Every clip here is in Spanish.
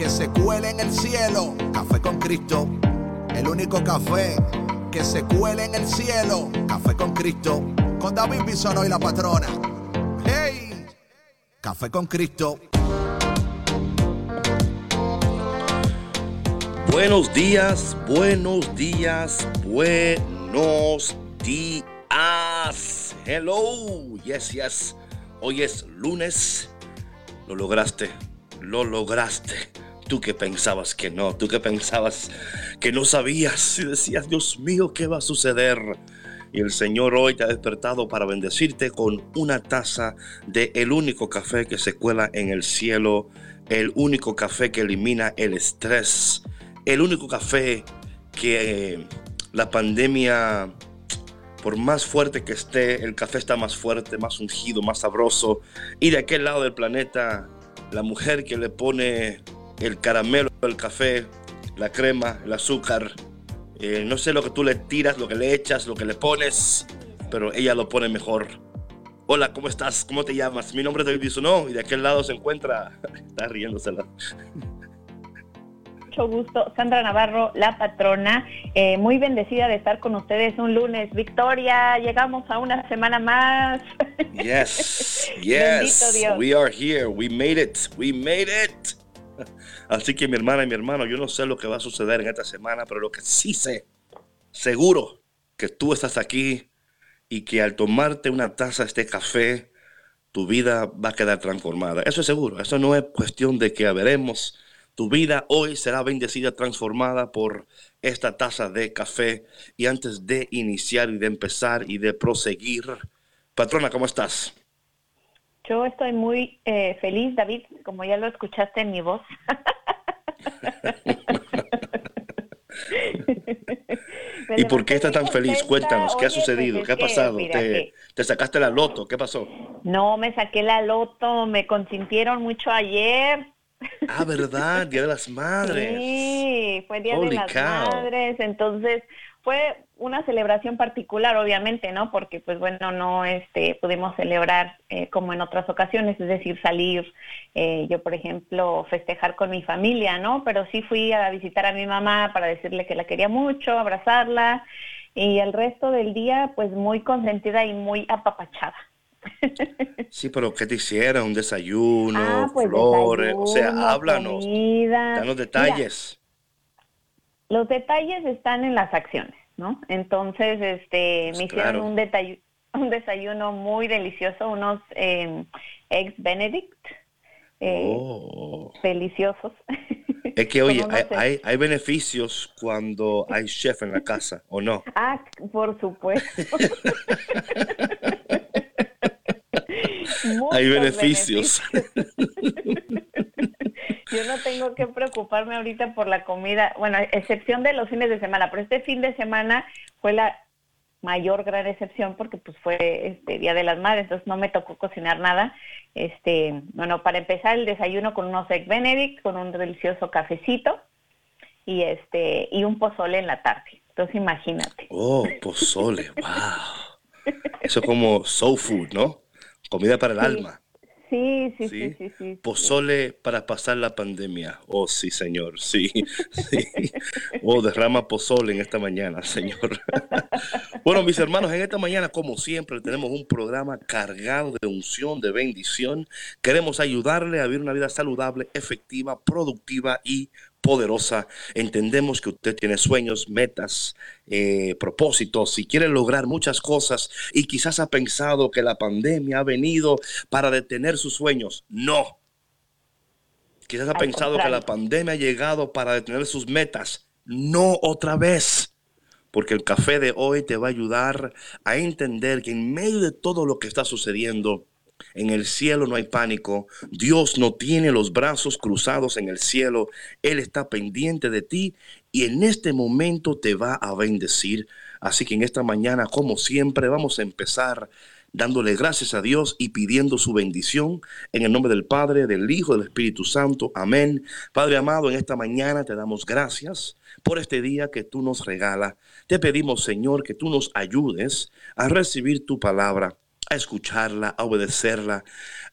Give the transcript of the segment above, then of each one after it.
que se cuele en el cielo. Café con Cristo, el único café que se cuele en el cielo. Café con Cristo, con David Bisono y la patrona. ¡Hey! Café con Cristo. Buenos días, buenos días, buenos días. Hello, yes, yes. Hoy es lunes. Lo lograste, lo lograste. Tú que pensabas que no, tú que pensabas que no sabías y decías, Dios mío, ¿qué va a suceder? Y el Señor hoy te ha despertado para bendecirte con una taza de el único café que se cuela en el cielo, el único café que elimina el estrés, el único café que eh, la pandemia, por más fuerte que esté, el café está más fuerte, más ungido, más sabroso. Y de aquel lado del planeta, la mujer que le pone el caramelo, el café, la crema, el azúcar. Eh, no sé lo que tú le tiras, lo que le echas, lo que le pones, pero ella lo pone mejor. Hola, ¿cómo estás? ¿Cómo te llamas? Mi nombre es David no y de aquel lado se encuentra. Está riéndosela. Mucho gusto, Sandra Navarro, la patrona. Eh, muy bendecida de estar con ustedes un lunes. Victoria, llegamos a una semana más. Yes, yes. We are here. We made it. We made it. Así que mi hermana y mi hermano, yo no sé lo que va a suceder en esta semana, pero lo que sí sé, seguro que tú estás aquí y que al tomarte una taza de este café, tu vida va a quedar transformada. Eso es seguro, eso no es cuestión de que veremos. Tu vida hoy será bendecida, transformada por esta taza de café. Y antes de iniciar y de empezar y de proseguir, patrona, ¿cómo estás? Yo estoy muy eh, feliz, David, como ya lo escuchaste en mi voz. ¿Y por qué estás tan feliz? Cuéntanos, ¿qué ha sucedido? Pues ¿Qué ha pasado? ¿Te, ¿Te, sacaste la loto? ¿Qué pasó? No, me saqué la loto, me consintieron mucho ayer. Ah, ¿verdad? Día de las Madres. Sí, fue Día de las Madres, entonces fue una celebración particular, obviamente, ¿no? Porque, pues bueno, no este, pudimos celebrar eh, como en otras ocasiones, es decir, salir, eh, yo, por ejemplo, festejar con mi familia, ¿no? Pero sí fui a visitar a mi mamá para decirle que la quería mucho, abrazarla, y el resto del día, pues muy consentida y muy apapachada. Sí, pero ¿qué te hicieron? ¿Un desayuno? Ah, pues flores? o sea, háblanos. Danos detalles los detalles están en las acciones, ¿no? Entonces, este, pues me hicieron un, un desayuno muy delicioso, unos eh, eggs Benedict, eh, oh. deliciosos. Es que, oye, hay, hay, beneficios cuando hay chef en la casa, ¿o no? Ah, por supuesto. hay beneficios. Yo no tengo que preocuparme ahorita por la comida, bueno, excepción de los fines de semana, pero este fin de semana fue la mayor gran excepción porque pues fue este Día de las Madres, entonces no me tocó cocinar nada. Este, bueno, para empezar el desayuno con unos egg benedict, con un delicioso cafecito y este y un pozole en la tarde. Entonces imagínate. Oh, pozole, wow. Eso como soul food, ¿no? Comida para el alma. Sí, sí, sí, sí, sí, Pozole para pasar la pandemia. Oh, sí, señor, sí, sí. Oh, derrama pozole en esta mañana, señor. bueno, mis hermanos, en esta mañana, como siempre, tenemos un programa cargado de unción, de bendición. Queremos ayudarle a vivir una vida saludable, efectiva, productiva y poderosa. Entendemos que usted tiene sueños, metas, eh, propósitos y quiere lograr muchas cosas y quizás ha pensado que la pandemia ha venido para detener sus sueños. No. Quizás ha pensado que la pandemia ha llegado para detener sus metas. No otra vez. Porque el café de hoy te va a ayudar a entender que en medio de todo lo que está sucediendo, En el cielo no hay pánico. Dios no tiene los brazos cruzados en el cielo. Él está pendiente de ti y en este momento te va a bendecir. Así que en esta mañana, como siempre, vamos a empezar dándole gracias a Dios y pidiendo su bendición en el nombre del Padre, del Hijo, del Espíritu Santo. Amén. Padre amado, en esta mañana te damos gracias por este día que tú nos regalas. Te pedimos, Señor, que tú nos ayudes a recibir tu palabra a escucharla, a obedecerla,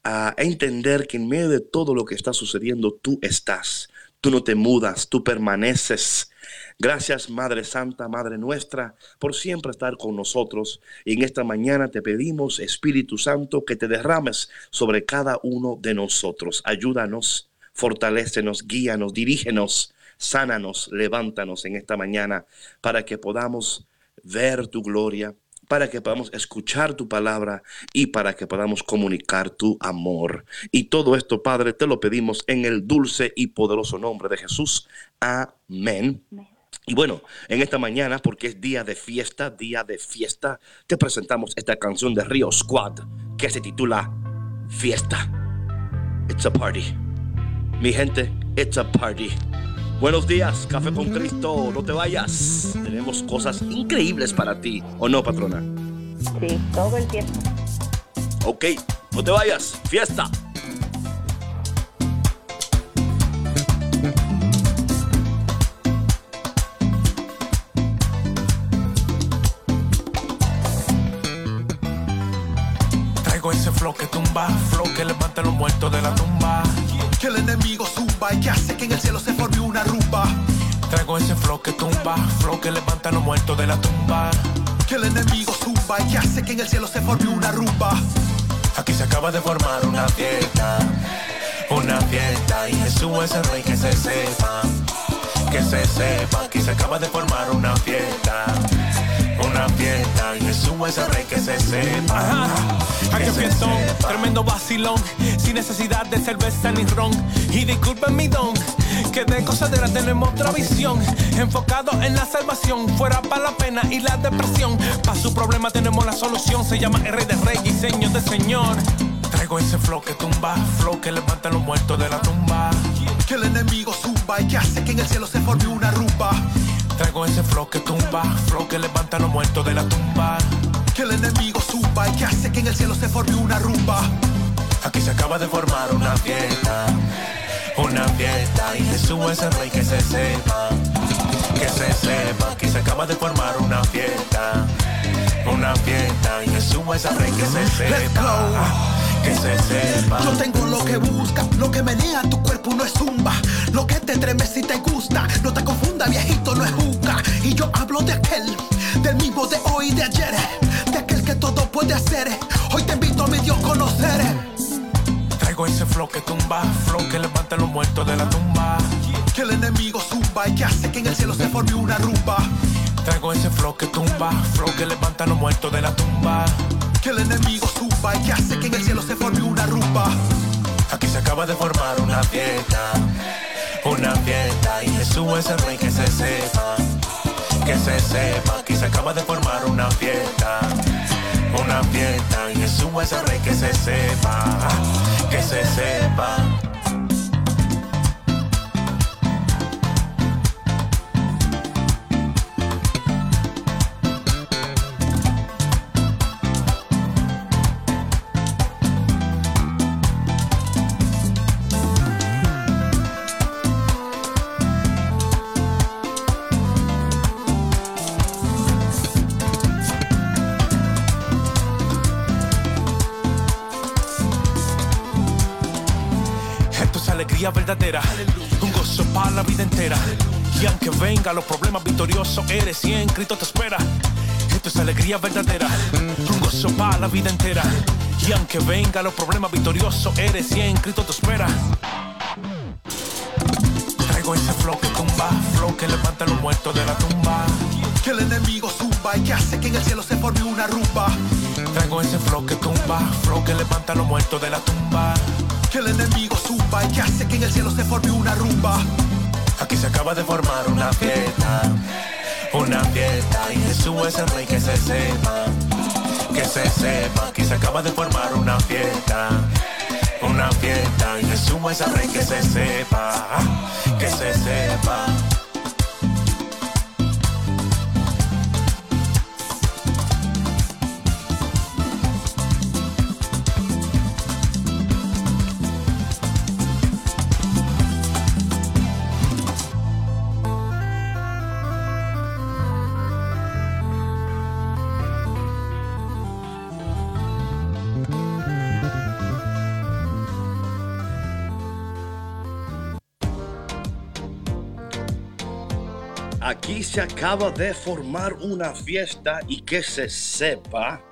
a entender que en medio de todo lo que está sucediendo, tú estás, tú no te mudas, tú permaneces. Gracias Madre Santa, Madre nuestra, por siempre estar con nosotros. Y en esta mañana te pedimos, Espíritu Santo, que te derrames sobre cada uno de nosotros. Ayúdanos, fortalécenos, guíanos, dirígenos, sánanos, levántanos en esta mañana para que podamos ver tu gloria, para que podamos escuchar tu palabra y para que podamos comunicar tu amor. Y todo esto, Padre, te lo pedimos en el dulce y poderoso nombre de Jesús. Amén. Y bueno, en esta mañana, porque es día de fiesta, día de fiesta, te presentamos esta canción de Rio Squad que se titula Fiesta. It's a party. Mi gente, it's a party. Buenos días, Café con Cristo, no te vayas. Tenemos cosas increíbles para ti, ¿o no, patrona? Sí, todo el tiempo. Ok, no te vayas, fiesta. Traigo ese flow que tumba, flow que levanta los muertos de la tumba que el enemigo zumba y que hace que en el cielo se forme una rumba. Traigo ese flow que tumba, flow que levanta a los muertos de la tumba. Que el enemigo zumba y que hace que en el cielo se forme una rumba. Aquí se acaba de formar una fiesta, una fiesta y Jesús es el rey que se sepa, que se sepa. Aquí se acaba de formar una fiesta una fiesta y Jesús es el rey que se sepa. Aquí empiezo, tremendo vacilón, sin necesidad de cerveza ni ron. Y disculpen mi don, que de cosas de la tenemos otra visión. Enfocado en la salvación, fuera para la pena y la depresión. Para su problema tenemos la solución, se llama el rey de rey y señor de señor. Traigo ese flow que tumba, flow que levanta a los muertos de la tumba. Que el enemigo zumba y que hace que en el cielo se forme una rumba. Traigo ese flow que tumba, flow que levanta a los muertos de la tumba. Que el enemigo zumba y que hace que en el cielo se forme una rumba. Aquí se acaba de formar una fiesta, una fiesta y Jesús es el rey que se sepa, que se sepa. Aquí se acaba de formar una fiesta, una fiesta y Jesús es el rey que se sepa. Yo tengo lo que busca, lo que menea tu cuerpo no es zumba. Lo que te treme si te gusta. No te confunda, viejito, no es juca. Y yo hablo de aquel, del mismo de hoy y de ayer. De aquel que todo puede hacer. Hoy te invito a mi Dios conocer. Traigo ese flow que tumba, flow que levanta a los muertos de la tumba. Que el enemigo zumba y que hace que en el cielo se forme una rumba. Traigo ese flow que tumba, flow que levanta a los muertos de la tumba que el enemigo suba y que hace que en el cielo se forme una rumba. Aquí se acaba de formar una fiesta, una fiesta y Jesús es el rey que se sepa, que se sepa. Aquí se acaba de formar una fiesta, una fiesta y Jesús es el rey que se sepa, que se sepa. Los problemas victoriosos, eres y en Cristo te espera. Esto es alegría verdadera, un gozo para la vida entera. Y aunque venga los problemas victoriosos, eres y en Cristo te espera. Traigo ese flow que tumba, flow que levanta a los muertos de la tumba. Que el enemigo zumba y que hace que en el cielo se forme una rumba. Traigo ese flow que tumba, flow que levanta a los muertos de la tumba que el enemigo zumba y que hace que en el cielo se forme una rumba. Aquí se acaba de formar una fiesta, una fiesta y Jesús es el rey que se sepa, que se sepa que se acaba de formar una fiesta. Una fiesta y le sumo esa rey que se sepa, que se sepa. Aquí se acaba de formar una fiesta y que se sepa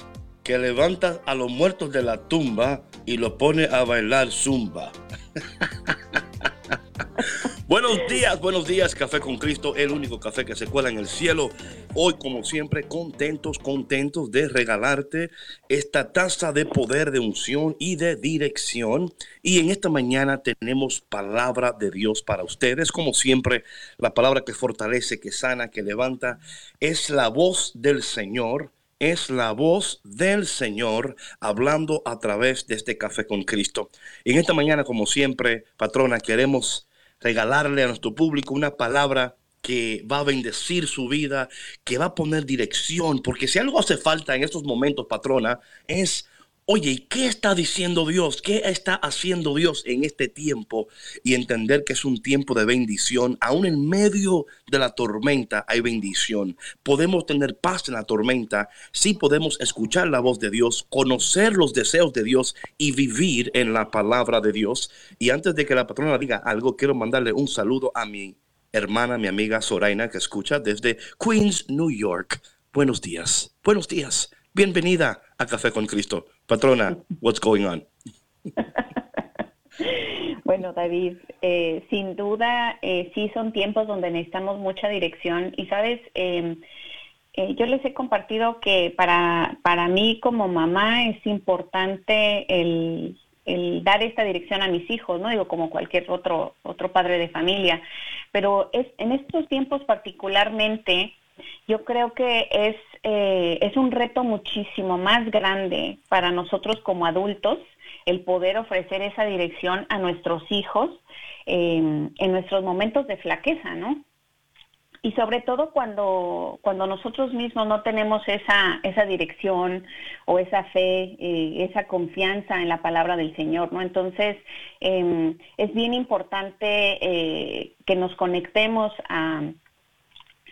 que levanta a los muertos de la tumba y lo pone a bailar zumba. buenos días, buenos días, Café con Cristo, el único café que se cuela en el cielo. Hoy, como siempre, contentos, contentos de regalarte esta taza de poder, de unción y de dirección. Y en esta mañana tenemos palabra de Dios para ustedes. Como siempre, la palabra que fortalece, que sana, que levanta, es la voz del Señor es la voz del Señor hablando a través de este café con Cristo. Y en esta mañana, como siempre, patrona, queremos regalarle a nuestro público una palabra que va a bendecir su vida, que va a poner dirección, porque si algo hace falta en estos momentos, patrona, es Oye, ¿qué está diciendo Dios? ¿Qué está haciendo Dios en este tiempo? Y entender que es un tiempo de bendición. Aún en medio de la tormenta hay bendición. Podemos tener paz en la tormenta si podemos escuchar la voz de Dios, conocer los deseos de Dios y vivir en la palabra de Dios. Y antes de que la patrona diga algo, quiero mandarle un saludo a mi hermana, mi amiga Soraina, que escucha desde Queens, New York. Buenos días. Buenos días. Bienvenida a Café con Cristo. Patrona, what's going on? Bueno, David, eh, sin duda eh, sí son tiempos donde necesitamos mucha dirección. Y sabes, em, eh, yo les he compartido que para, para mí como mamá es importante el, el, dar esta dirección a mis hijos, no digo como cualquier otro, otro padre de familia, pero es, en estos tiempos particularmente yo creo que es, eh, es un reto muchísimo más grande para nosotros como adultos el poder ofrecer esa dirección a nuestros hijos em, en nuestros momentos de flaqueza, ¿no? Y sobre todo cuando, cuando nosotros mismos no tenemos esa, esa dirección o esa fe, eh, esa confianza en la palabra del Señor, ¿no? Entonces, em, es bien importante eh, que nos conectemos a,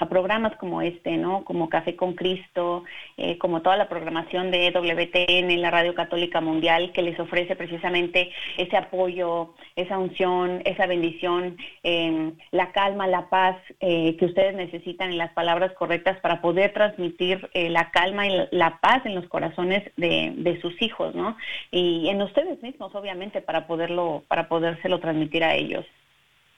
a programas como este, ¿no? Como Café con Cristo, eh, como toda la programación de WTN, la Radio Católica Mundial, que les ofrece precisamente ese apoyo, esa unción, esa bendición, em, la calma, la paz eh, que ustedes necesitan en las palabras correctas para poder transmitir eh, la calma y la paz en los corazones de, de sus hijos, ¿no? Y en ustedes mismos, obviamente, para poderlo, para podérselo transmitir a ellos.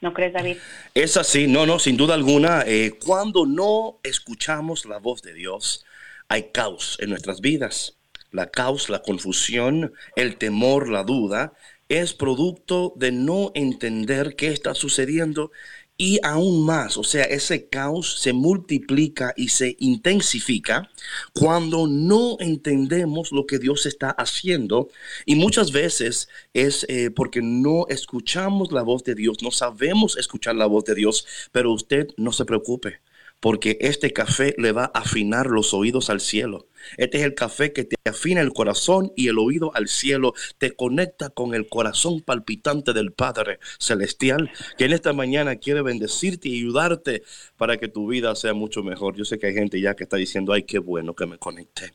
¿No crees, David? Es así, no, no, sin duda alguna. Eh, cuando no escuchamos la voz de Dios, hay caos en nuestras vidas. La caos, la confusión, el temor, la duda, es producto de no entender qué está sucediendo y aún más, o sea, ese caos se multiplica y se intensifica cuando no entendemos lo que Dios está haciendo. Y muchas veces es eh, porque no escuchamos la voz de Dios, no sabemos escuchar la voz de Dios, pero usted no se preocupe porque este café le va a afinar los oídos al cielo. Este es el café que te afina el corazón y el oído al cielo, te conecta con el corazón palpitante del Padre Celestial, que en esta mañana quiere bendecirte y ayudarte para que tu vida sea mucho mejor. Yo sé que hay gente ya que está diciendo, ay, qué bueno que me conecté.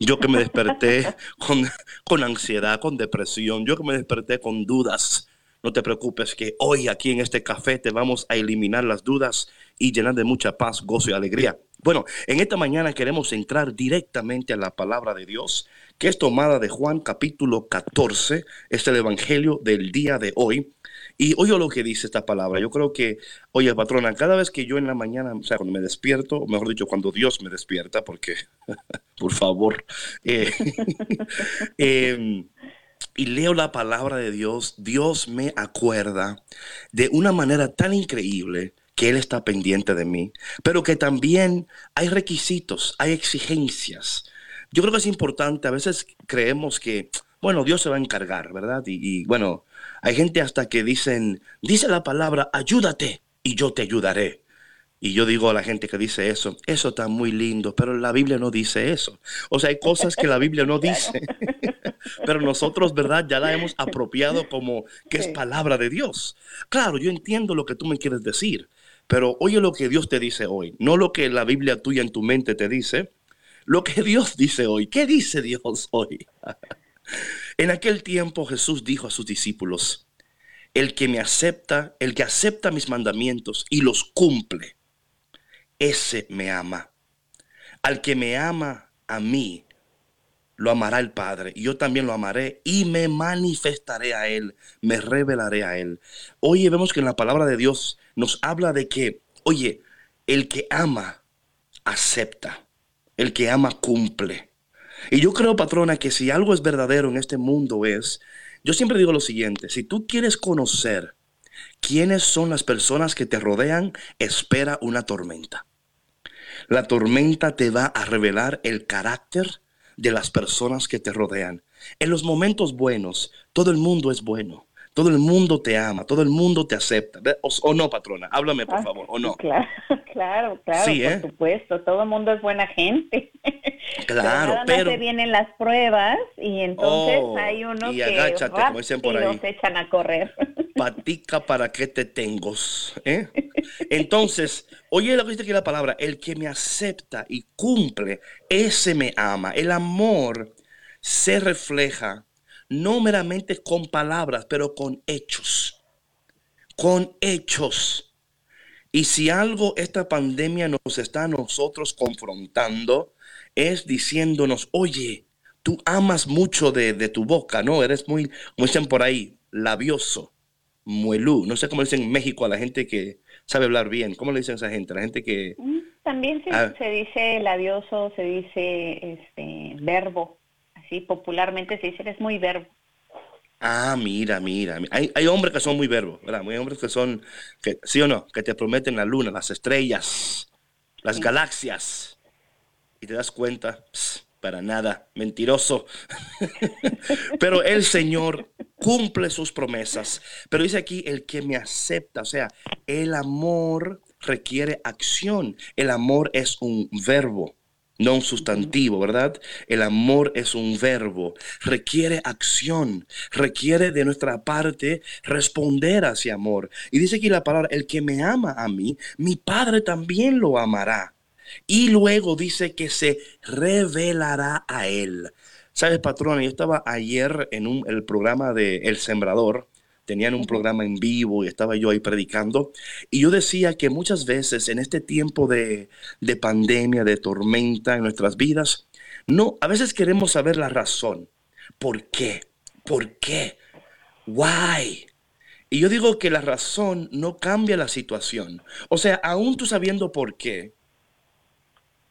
Yo que me desperté con, con ansiedad, con depresión, yo que me desperté con dudas. No te preocupes que hoy aquí en este café te vamos a eliminar las dudas y llenar de mucha paz, gozo y alegría. Bueno, en esta mañana queremos entrar directamente a la palabra de Dios, que es tomada de Juan capítulo 14, es el evangelio del día de hoy. Y oye lo que dice esta palabra. Yo creo que, oye, patrona, cada vez que yo en la mañana, o sea, cuando me despierto, o mejor dicho, cuando Dios me despierta, porque, por favor, eh, eh, y leo la palabra de Dios, Dios me acuerda de una manera tan increíble que Él está pendiente de mí, pero que también hay requisitos, hay exigencias yo creo que es importante, a veces creemos que, bueno, Dios se va a encargar, ¿verdad? Y, bueno, hay gente hasta que dicen, dice la palabra, ayúdate y yo te ayudaré. Y yo digo a la gente que dice eso, eso está muy lindo, pero la Biblia no dice eso. O sea, hay cosas que la Biblia no dice, pero nosotros, ¿verdad? Ya la hemos apropiado como que es palabra de Dios. Claro, yo entiendo lo que tú me quieres decir, pero oye lo que Dios te dice hoy, no lo que la Biblia tuya en tu mente te dice, lo que Dios dice hoy. ¿Qué dice Dios hoy? en aquel tiempo Jesús dijo a sus discípulos, el que me acepta, el que acepta mis mandamientos y los cumple, ese me ama. Al que me ama a mí, lo amará el Padre, y yo también lo amaré y me manifestaré a Él, me revelaré a Él. Hoy vemos que en la palabra de Dios nos habla de que, oye, el que ama, acepta el que ama cumple. Y yo creo, patrona, que si algo es verdadero en este mundo es, yo siempre digo lo siguiente, si tú quieres conocer quiénes son las personas que te rodean, espera una tormenta. La tormenta te va a revelar el carácter de las personas que te rodean. En los momentos buenos, todo el mundo es bueno. Todo el mundo te ama, todo el mundo te acepta. O, no, patrona, háblame por ah, favor, o no. Claro, claro, claro, por ¿eh? supuesto, todo el mundo es buena gente. Claro, pero, nada vienen las pruebas y entonces oh, hay unos que agáchate, como dicen por ahí. echan a correr. Patica para que te tengo. ¿eh? Entonces, oye lo que dice aquí la palabra, el que me acepta y cumple, ese me ama. El amor se refleja no meramente con palabras, pero con hechos. Con hechos. Y si algo esta pandemia nos está a nosotros confrontando, es diciéndonos, oye, tú amas mucho de, tu boca, ¿no? Eres muy, como dicen por ahí, labioso, muelú. No sé cómo dicen en México a la gente que sabe hablar bien. ¿Cómo le dicen a esa gente? La gente que... Mm, también se, ah. se dice labioso, se dice este verbo sí, popularmente se dice, eres muy verbo. Ah, mira, mira. Hay, hay hombres que son muy verbos, ¿verdad? Hay hombres que son, que, sí o no, que te prometen la luna, las estrellas, las galaxias. Y te das cuenta, para nada, mentiroso. Pero el Señor cumple sus promesas. Pero dice aquí, el que me acepta, o sea, el amor requiere acción. El amor es un verbo no un sustantivo, ¿verdad? El amor es un verbo, requiere acción, requiere de nuestra parte responder a ese amor. Y dice aquí la palabra, el que me ama a mí, mi Padre también lo amará. Y luego dice que se revelará a él. Sabes, patrón, yo estaba ayer en un, el programa de El Sembrador tenían un programa en vivo y estaba yo ahí predicando. Y yo decía que muchas veces en este tiempo de, de pandemia, de tormenta en nuestras vidas, no, a veces queremos saber la razón. ¿Por qué? ¿Por qué? Why? Y yo digo que la razón no cambia la situación. O sea, aún tú sabiendo por qué,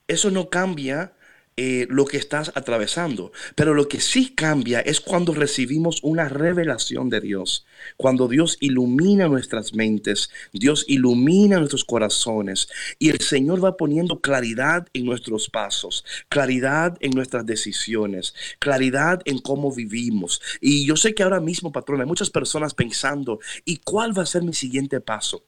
eso no cambia eh, lo que estás atravesando. Pero lo que sí cambia es cuando recibimos una revelación de Dios, cuando Dios ilumina nuestras mentes, Dios ilumina nuestros corazones y el Señor va poniendo claridad en nuestros pasos, claridad en nuestras decisiones, claridad en cómo vivimos. Y yo sé que ahora mismo, patrón, hay muchas personas pensando, ¿y cuál va a ser mi siguiente paso?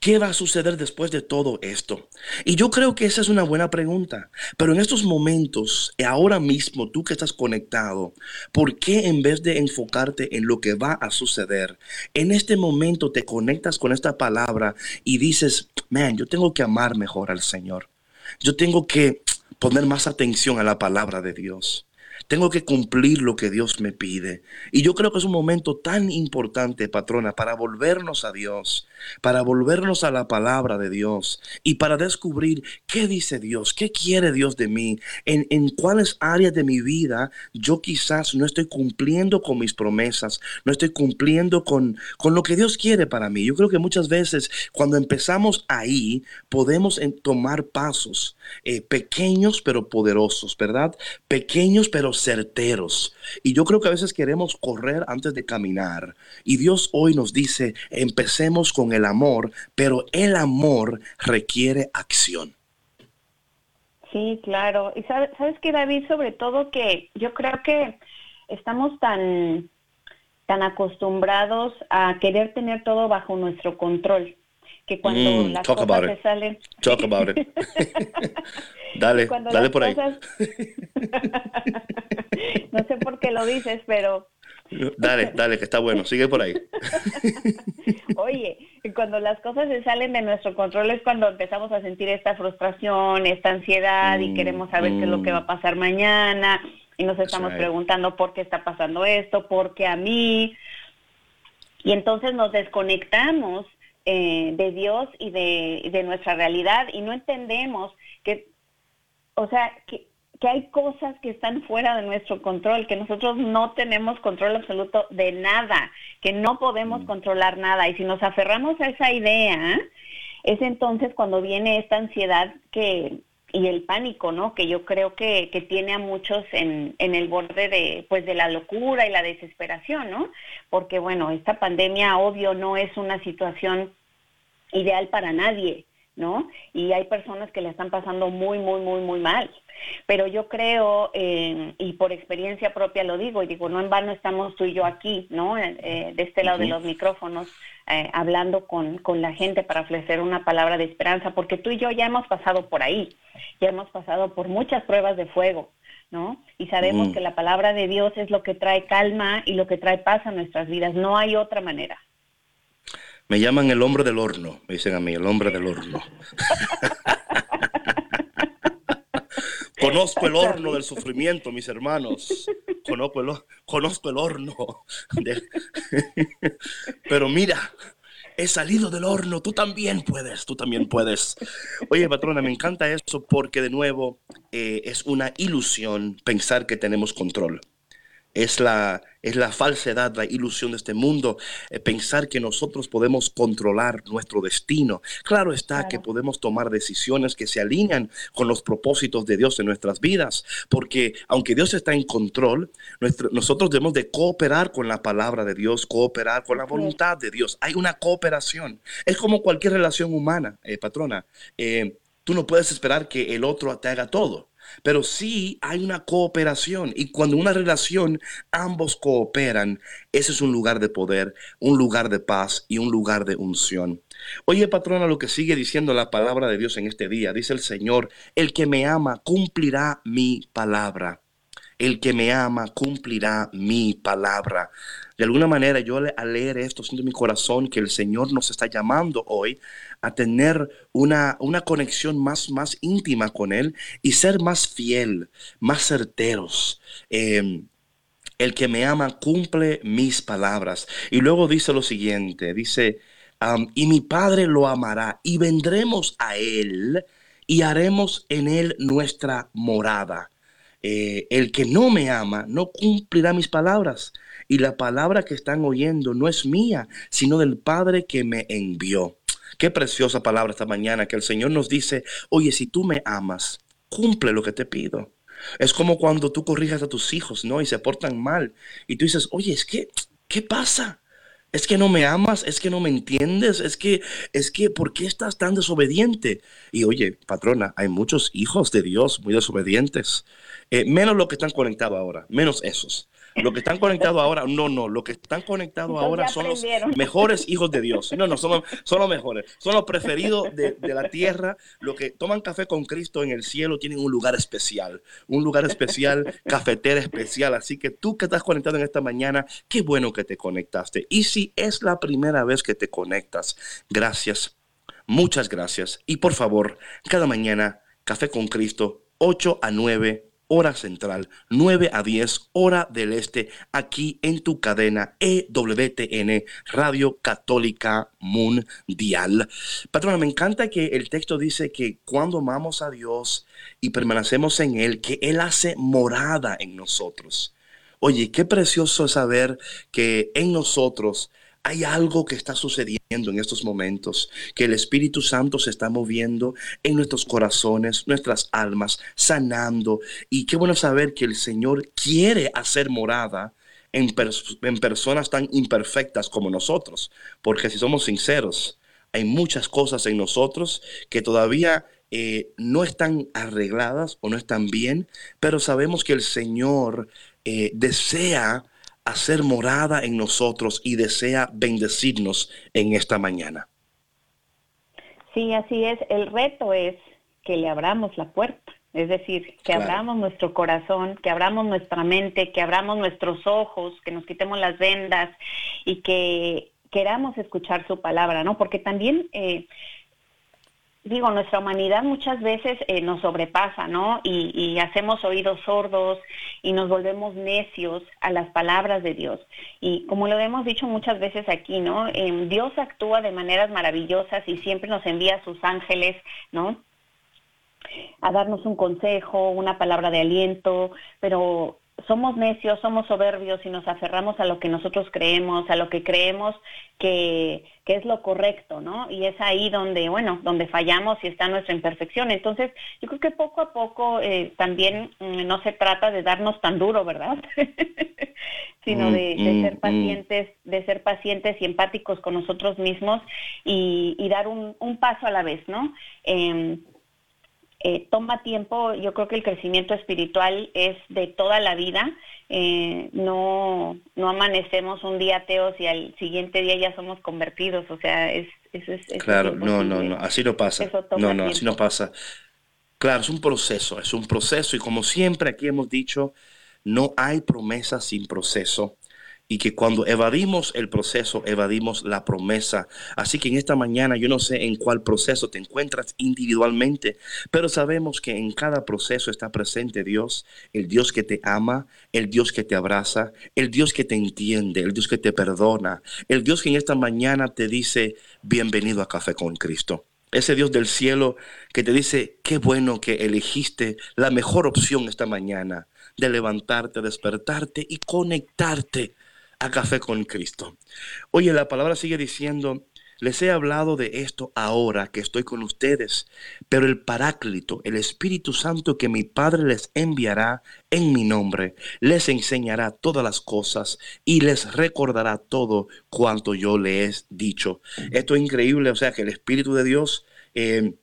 ¿Qué va a suceder después de todo esto? Y yo creo que esa es una buena pregunta. Pero en estos momentos, ahora mismo, tú que estás conectado, ¿por qué en vez de enfocarte en lo que va a suceder, en este momento te conectas con esta palabra y dices, man, yo tengo que amar mejor al Señor. Yo tengo que poner más atención a la palabra de Dios. Tengo que cumplir lo que Dios me pide. Y yo creo que es un momento tan importante, patrona, para volvernos a Dios, para volvernos a la palabra de Dios y para descubrir qué dice Dios, qué quiere Dios de mí, en, en cuáles áreas de mi vida yo quizás no estoy cumpliendo con mis promesas, no estoy cumpliendo con, con lo que Dios quiere para mí. Yo creo que muchas veces cuando empezamos ahí podemos tomar pasos eh, pequeños pero poderosos, ¿verdad? Pequeños pero certeros. Y yo creo que a veces queremos correr antes de caminar. Y Dios hoy nos dice, empecemos con el amor, pero el amor requiere acción. Sí, claro. Y sabes, sabes que David, sobre todo que yo creo que estamos tan tan acostumbrados a querer tener todo bajo nuestro control que cuando mm, las cosas se salen talk about it dale dale por ahí no sé por qué lo dices pero Dale, dale, que está bueno, sigue por ahí. Oye, cuando las cosas se salen de nuestro control es cuando empezamos a sentir esta frustración, esta ansiedad y mm, queremos saber qué es lo que va a mm. pasar mañana y nos estamos preguntando por qué está pasando esto, por qué a mí. Y entonces nos desconectamos eh, de Dios y de, de nuestra realidad y no entendemos que, o sea, que que hay cosas que están fuera de nuestro control, que nosotros no tenemos control absoluto de nada, que no podemos mm. controlar nada. Y si nos aferramos a esa idea, es entonces cuando viene esta ansiedad que y el pánico, ¿no? Que yo creo que, que tiene a muchos en, en el borde de, pues, de la locura y la desesperación, ¿no? Porque, bueno, esta pandemia, obvio, no es una situación ideal para nadie, ¿no? Y hay personas que le están pasando muy, muy, muy, muy mal. Pero yo creo, eh, y por experiencia propia lo digo, y digo, no en vano estamos tú y yo aquí, ¿no? Eh, eh, de este lado de los micrófonos, hablando con, con la gente para ofrecer una palabra de esperanza, porque tú y yo ya hemos pasado por ahí, ya hemos pasado por muchas pruebas de fuego, ¿no? Y sabemos que la palabra de Dios es lo que trae calma y lo que trae paz a nuestras vidas, no hay otra manera. Me llaman el hombre del horno, me dicen a mí, el hombre del horno. Conozco el horno del sufrimiento, mis hermanos. Conozco el, conozco el horno. Pero mira, he salido del horno. Tú también puedes, tú también puedes. Oye, patrona, me encanta eso porque de nuevo eh, es una ilusión pensar que tenemos control es la, es la falsedad, la ilusión de este mundo, eh, pensar que nosotros podemos controlar nuestro destino. Claro está que podemos tomar decisiones que se alinean con los propósitos de Dios en nuestras vidas, porque aunque Dios está en control, nosotros debemos de cooperar con la palabra de Dios, cooperar con la voluntad de Dios. Hay una cooperación. Es como cualquier relación humana, eh, patrona. Eh, tú no puedes esperar que el otro te haga todo pero sí hay una cooperación y cuando una relación ambos cooperan, ese es un lugar de poder, un lugar de paz y un lugar de unción. Oye, patrona, lo que sigue diciendo la palabra de Dios en este día, dice el Señor, el que me ama cumplirá mi palabra. El que me ama cumplirá mi palabra. De alguna manera, yo al leer esto siento en mi corazón que el Señor nos está llamando hoy a tener una, una conexión más, más íntima con Él y ser más fiel, más certeros. Em, el que me ama cumple mis palabras. Y luego dice lo siguiente, dice, y mi Padre lo amará y vendremos a Él y haremos en Él nuestra morada. Eh, el que no me ama no cumplirá mis palabras. Y la palabra que están oyendo no es mía, sino del Padre que me envió. Qué preciosa palabra esta mañana que el Señor nos dice, oye, si tú me amas, cumple lo que te pido. Es como cuando tú corrijas a tus hijos, ¿no? Y se portan mal. Y tú dices, oye, es que, ¿qué pasa? Es que no me amas, es que no me entiendes, es que, es que, ¿por qué estás tan desobediente? Y oye, patrona, hay muchos hijos de Dios muy desobedientes, eh, menos los que están conectados ahora, menos esos. Los que están conectados ahora, no, no, los que están conectados ahora son los mejores hijos de Dios. No, no, son, son los mejores. Son los preferidos de, de, la tierra. Los que toman café con Cristo en el cielo tienen un lugar especial. Un lugar especial, cafetera especial. Así que tú que estás conectado en esta mañana, qué bueno que te conectaste. Y si es la primera vez que te conectas, gracias. Muchas gracias. Y por favor, cada mañana, café con Cristo, 8 a 9 hora central, 9 a 10, hora del este, aquí en tu cadena EWTN, Radio Católica Mundial. Patrona, me encanta que el texto dice que cuando amamos a Dios y permanecemos en Él, que Él hace morada en nosotros. Oye, qué precioso saber que en nosotros hay algo que está sucediendo en estos momentos, que el Espíritu Santo se está moviendo en nuestros corazones, nuestras almas, sanando. Y qué bueno saber que el Señor quiere hacer morada en, personas tan imperfectas como nosotros. Porque si somos sinceros, hay muchas cosas en nosotros que todavía eh, no están arregladas o no están bien, pero sabemos que el Señor eh, desea hacer morada en nosotros y desea bendecirnos en esta mañana. Sí, así es. El reto es que le abramos la puerta. Es decir, que abramos nuestro corazón, que abramos nuestra mente, que abramos nuestros ojos, que nos quitemos las vendas y que queramos escuchar su palabra, ¿no? Porque también, eh, digo, nuestra humanidad muchas veces eh, nos sobrepasa, ¿no? Y, hacemos oídos sordos y nos volvemos necios a las palabras de Dios. Y como lo hemos dicho muchas veces aquí, ¿no? Eh, Dios actúa de maneras maravillosas y siempre nos envía a sus ángeles, ¿no? a darnos un consejo, una palabra de aliento, pero somos necios, somos soberbios y nos aferramos a lo que nosotros creemos, a lo que creemos que, que, es lo correcto, ¿no? Y es ahí donde, bueno, donde fallamos y está nuestra imperfección. Entonces, yo creo que poco a poco eh, también mm, no se trata de darnos tan duro, ¿verdad? sino de, mm, ser mm, pacientes, de ser pacientes y empáticos con nosotros mismos y, y dar un, un, paso a la vez, ¿no? Eh, eh, toma tiempo, yo creo que el crecimiento espiritual es de toda la vida, eh, no, no amanecemos un día ateos y al siguiente día ya somos convertidos, o sea, es, eso es... claro, no, no, no, así no pasa, no, no, así no pasa. Claro, es un proceso, es un proceso y como siempre aquí hemos dicho, no hay promesa sin proceso y que cuando evadimos el proceso, evadimos la promesa. Así que en esta mañana yo no sé en cuál proceso te encuentras individualmente, pero sabemos que en cada proceso está presente Dios, el Dios que te ama, el Dios que te abraza, el Dios que te entiende, el Dios que te perdona, el Dios que en esta mañana te dice, bienvenido a Café con Cristo. Ese Dios del cielo que te dice, qué bueno que elegiste la mejor opción esta mañana de levantarte, despertarte y conectarte a Café con Cristo. Oye, la palabra sigue diciendo, les he hablado de esto ahora que estoy con ustedes, pero el Paráclito, el Espíritu Santo que mi Padre les enviará en mi nombre, les enseñará todas las cosas y les recordará todo cuanto yo les he dicho. Esto es increíble, o sea que el Espíritu de Dios... Eh,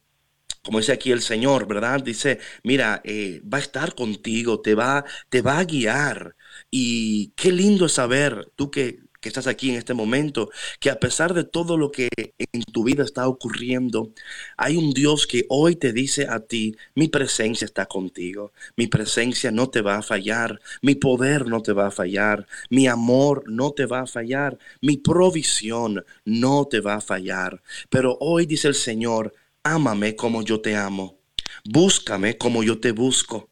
como dice aquí el Señor, ¿verdad? Dice, mira, eh, va a estar contigo, te va, te va a guiar. Y qué lindo es saber, tú que, que estás aquí en este momento, que a pesar de todo lo que en tu vida está ocurriendo, hay un Dios que hoy te dice a ti, mi presencia está contigo, mi presencia no te va a fallar, mi poder no te va a fallar, mi amor no te va a fallar, mi provisión no te va a fallar. Pero hoy dice el Señor, ámame como yo te amo, búscame como yo te busco.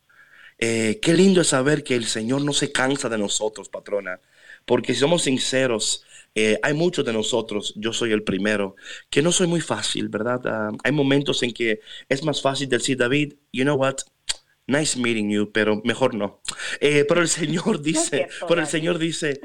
Eh, qué lindo es saber que el Señor no se cansa de nosotros, patrona, porque si somos sinceros, eh, hay muchos de nosotros, yo soy el primero, que no soy muy fácil, ¿verdad? Ah, hay momentos en que es más fácil decir, David, you know what, nice meeting you, pero mejor no. Eh, pero el Señor dice, pero el Señor dice,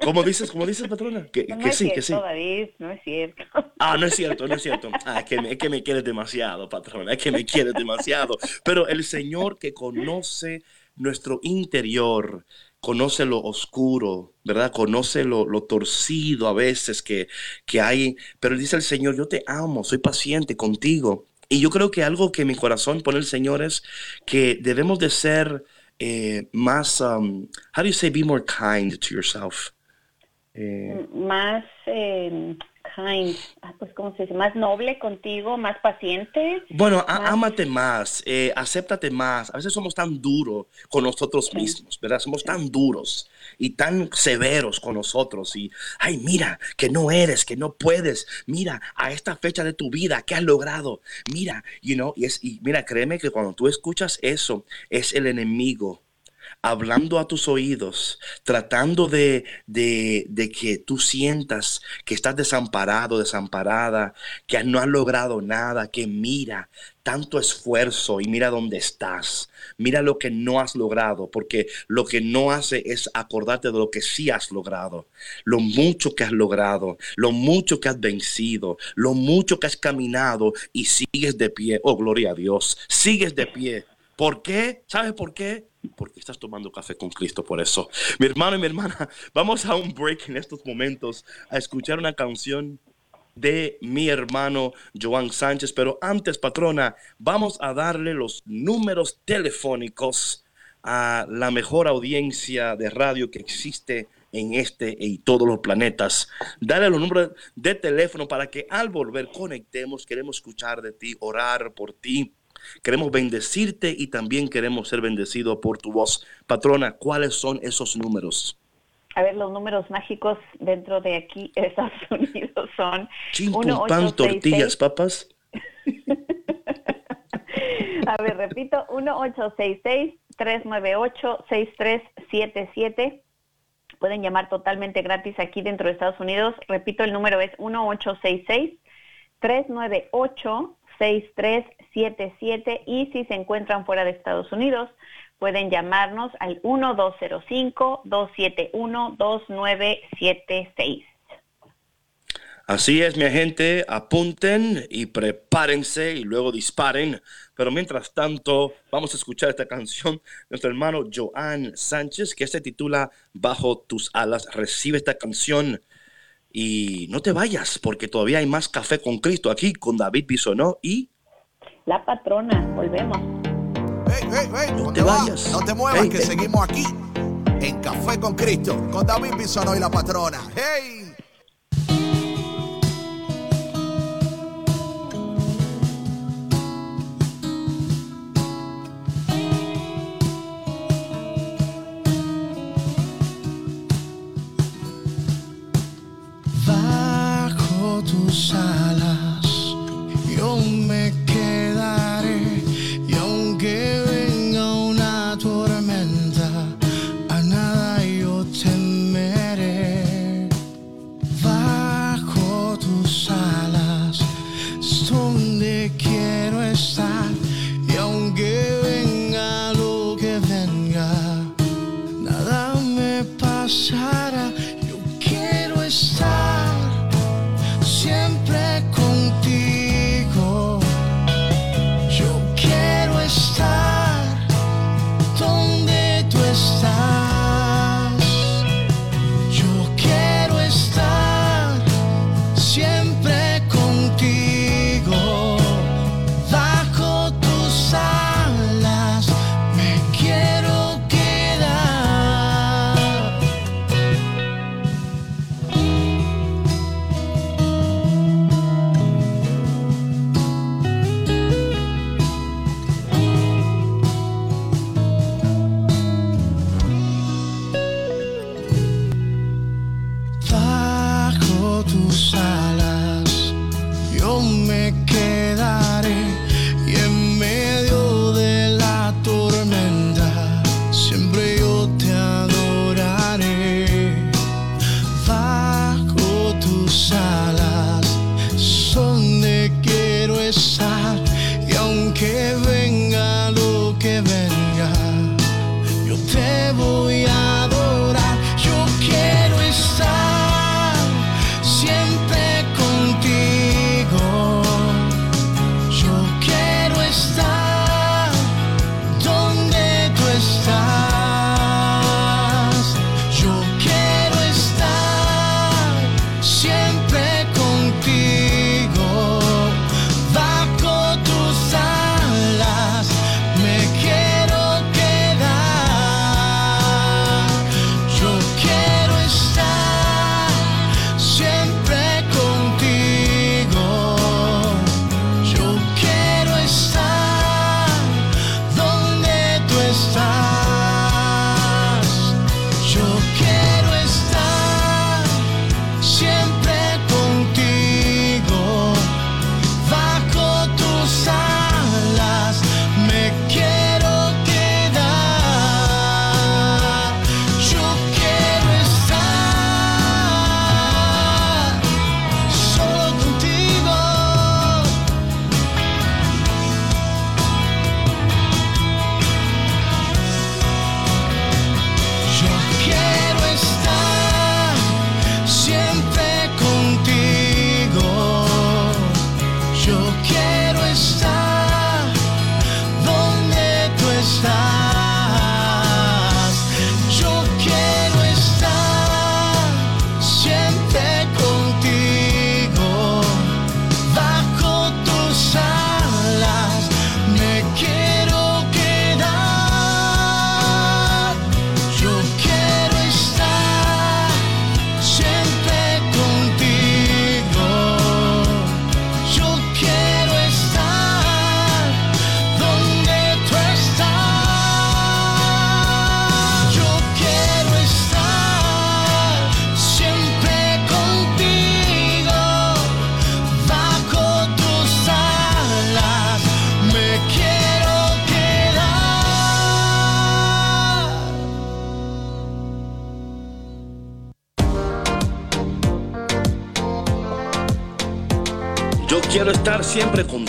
¿cómo dices, cómo dices, patrona? Que, no sí, que sí. David, no es cierto. Ah, no es cierto, no es cierto. Ah, es que, me, es que me quieres demasiado, patrona, es que me quieres demasiado. Pero el Señor que conoce nuestro interior, conoce lo oscuro, ¿verdad? Conoce lo, lo torcido a veces que, que hay. Pero dice el Señor, yo te amo, soy paciente contigo. Y yo creo que algo que mi corazón pone el Señor es que debemos de ser eh, más, um, how do you say, be more kind to yourself? Eh, más, eh, kind, ah, pues ¿cómo se dice? Más noble contigo, más paciente. Bueno, ámate más, eh, acéptate más. A veces somos tan duros con nosotros mismos, ¿verdad? Somos tan duros y tan severos con nosotros y, ay, mira, que no eres, que no puedes. Mira, a esta fecha de tu vida, ¿qué has logrado? Mira, you know, y, es, y mira, créeme que cuando tú escuchas eso, es el enemigo hablando a tus oídos, tratando de, de, que tú sientas que estás desamparado, desamparada, que no has logrado nada, que mira tanto esfuerzo y mira dónde estás. Mira lo que no has logrado, porque lo que no hace es acordarte de lo que sí has logrado, lo mucho que has logrado, lo mucho que has vencido, lo mucho que has caminado y sigues de pie. Oh, gloria a Dios, sigues de pie. ¿Por qué? ¿Sabes por qué? Porque estás tomando café con Cristo por eso. Mi hermano y mi hermana, vamos a un break en estos momentos a escuchar una canción de mi hermano Joan Sánchez. Pero antes, patrona, vamos a darle los números telefónicos a la mejor audiencia de radio que existe en este y todos los planetas. Dale los números de teléfono para que al volver conectemos. Queremos escuchar de ti, orar por ti. Queremos bendecirte y también queremos ser bendecidos por tu voz. Patrona, ¿cuáles son esos números? A ver, los números mágicos dentro de aquí, Estados Unidos, son... ¿Chimpulpán, tortillas, papas? A ver, repito, 1866-398-6377. Pueden llamar totalmente gratis aquí dentro de Estados Unidos. Repito, el número es 1866-398-6377 y si se encuentran fuera de Estados Unidos, pueden llamarnos al 1205-271-2976. Así es, mi gente, apunten y prepárense y luego disparen. Pero mientras tanto, vamos a escuchar esta canción de nuestro hermano Joan Sánchez, que se titula Bajo tus alas. Recibe esta canción y no te vayas, porque todavía hay más café con Cristo aquí con David Bisonó y... La patrona, volvemos. no te vayas. No te muevas, que seguimos aquí en Café con Cristo, con David Bisonó y la patrona. ¡Hey!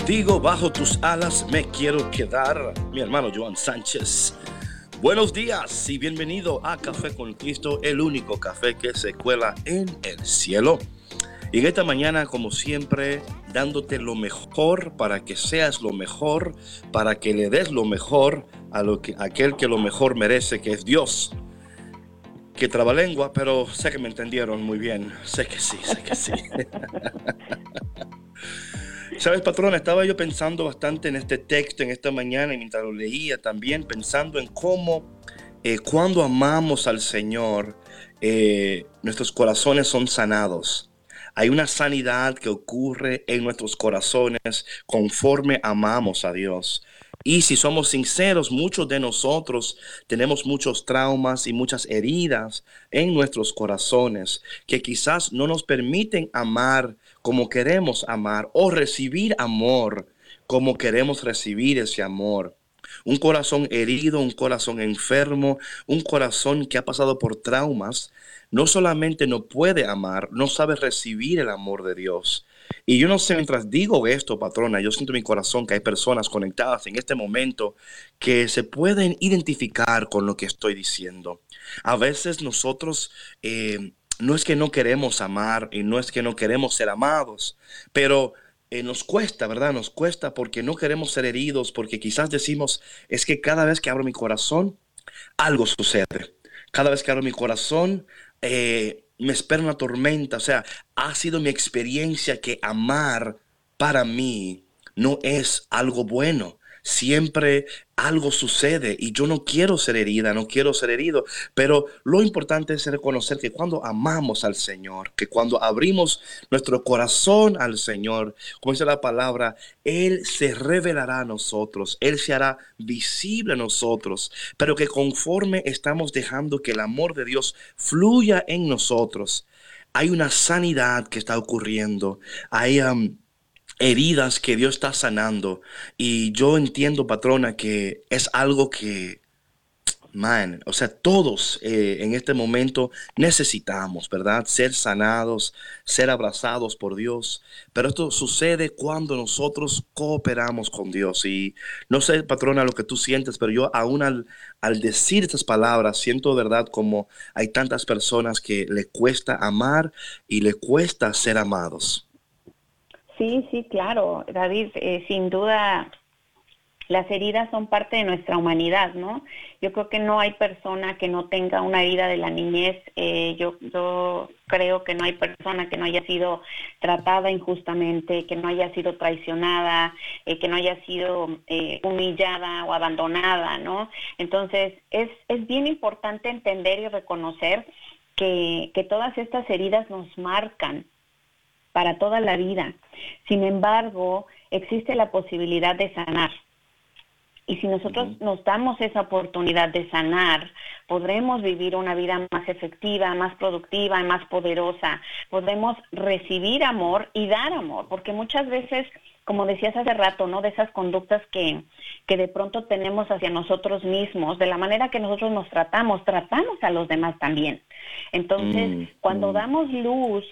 Contigo, bajo tus alas me quiero quedar. Mi hermano Joan Sánchez. Buenos días y bienvenido a Café con Cristo, el único café que se cuela en el cielo. Y en esta mañana, como siempre, dándote lo mejor para que seas lo mejor, para que le des lo mejor a, lo que, aquel que lo mejor merece, que es Dios. Que lengua, pero sé que me entendieron muy bien. Sé que sí, sé que sí. Sabes, patrón, estaba yo pensando bastante en este texto en esta mañana y mientras lo leía también pensando en cómo eh, cuando amamos al Señor, eh, nuestros corazones son sanados. Hay una sanidad que ocurre en nuestros corazones conforme amamos a Dios. Y si somos sinceros, muchos de nosotros tenemos muchos traumas y muchas heridas en nuestros corazones que quizás no nos permiten amar como queremos amar o recibir amor como queremos recibir ese amor. Un corazón herido, un corazón enfermo, un corazón que ha pasado por traumas, no solamente no puede amar, no sabe recibir el amor de Dios. Y yo no sé, mientras digo esto, patrona, yo siento en mi corazón que hay personas conectadas en este momento que se pueden identificar con lo que estoy diciendo. A veces nosotros eh, no es que no queremos amar y no es que no queremos ser amados, pero eh, nos cuesta, ¿verdad? Nos cuesta porque no queremos ser heridos, porque quizás decimos, es que cada vez que abro mi corazón, algo sucede. Cada vez que abro mi corazón, eh, me espera una tormenta. O sea, ha sido mi experiencia que amar para mí no es algo bueno siempre algo sucede y yo no quiero ser herida, no quiero ser herido, pero lo importante es reconocer que cuando amamos al Señor, que cuando abrimos nuestro corazón al Señor, como dice la palabra, Él se revelará a nosotros, Él se hará visible a nosotros, pero que conforme estamos dejando que el amor de Dios fluya en nosotros, hay una sanidad que está ocurriendo, hay... Um, heridas que Dios está sanando. Y yo entiendo, patrona, que es algo que, man, o sea, todos eh, en este momento necesitamos, ¿verdad? Ser sanados, ser abrazados por Dios. Pero esto sucede cuando nosotros cooperamos con Dios. Y no sé, patrona, lo que tú sientes, pero yo aún al, al decir estas palabras, siento, ¿verdad? Como hay tantas personas que le cuesta amar y le cuesta ser amados. Sí, sí, claro, David, eh, sin duda las heridas son parte de nuestra humanidad, ¿no? Yo creo que no hay persona que no tenga una herida de la niñez. Eh, yo, yo creo que no hay persona que no haya sido tratada injustamente, que no haya sido traicionada, eh, que no haya sido humillada o abandonada, ¿no? Entonces, es, es bien importante entender y reconocer que, que todas estas heridas nos marcan, para toda la vida. Sin embargo, existe la posibilidad de sanar. Y si nosotros nos damos esa oportunidad de sanar, podremos vivir una vida más efectiva, más productiva, más poderosa. Podemos recibir amor y dar amor, porque muchas veces, como decías hace rato, ¿no? De esas conductas que, que de pronto tenemos hacia nosotros mismos, de la manera que nosotros nos tratamos, tratamos a los demás también. Entonces, mm, cuando mm. damos luz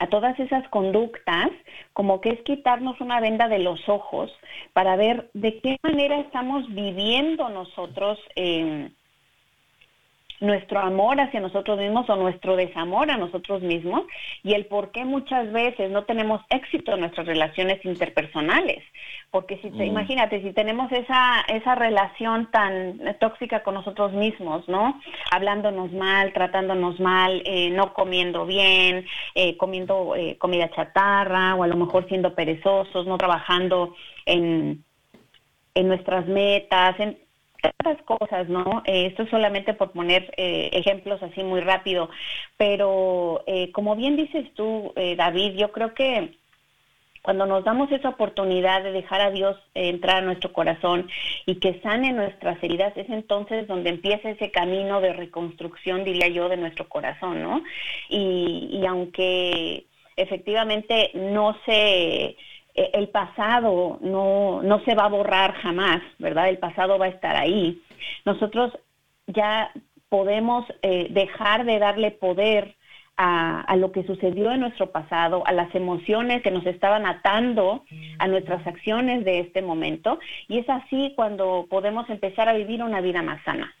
a todas esas conductas, como que es quitarnos una venda de los ojos para ver de qué manera estamos viviendo nosotros eh, nuestro amor hacia nosotros mismos o nuestro desamor a nosotros mismos y el por qué muchas veces no tenemos éxito en nuestras relaciones interpersonales. Porque si te, mm. imagínate, si tenemos esa, esa relación tan tóxica con nosotros mismos, ¿no? Hablándonos mal, tratándonos mal, eh, no comiendo bien, eh, comiendo eh, comida chatarra o a lo mejor siendo perezosos, no trabajando en, en nuestras metas, en, tantas cosas, ¿no? Eh, esto es solamente por poner eh, ejemplos así muy rápido, pero eh, como bien dices tú, David, yo creo que cuando nos damos esa oportunidad de dejar a Dios entrar a nuestro corazón y que sane nuestras heridas, es entonces donde empieza ese camino de reconstrucción, diría yo, de nuestro corazón, ¿no? Y, y aunque efectivamente no se eh, el pasado no, no se va a borrar jamás, ¿verdad? El pasado va a estar ahí. Nosotros ya podemos eh, dejar de darle poder a, lo que sucedió en nuestro pasado, a las emociones que nos estaban atando a nuestras acciones de este momento. Y es así cuando podemos empezar a vivir una vida más sana.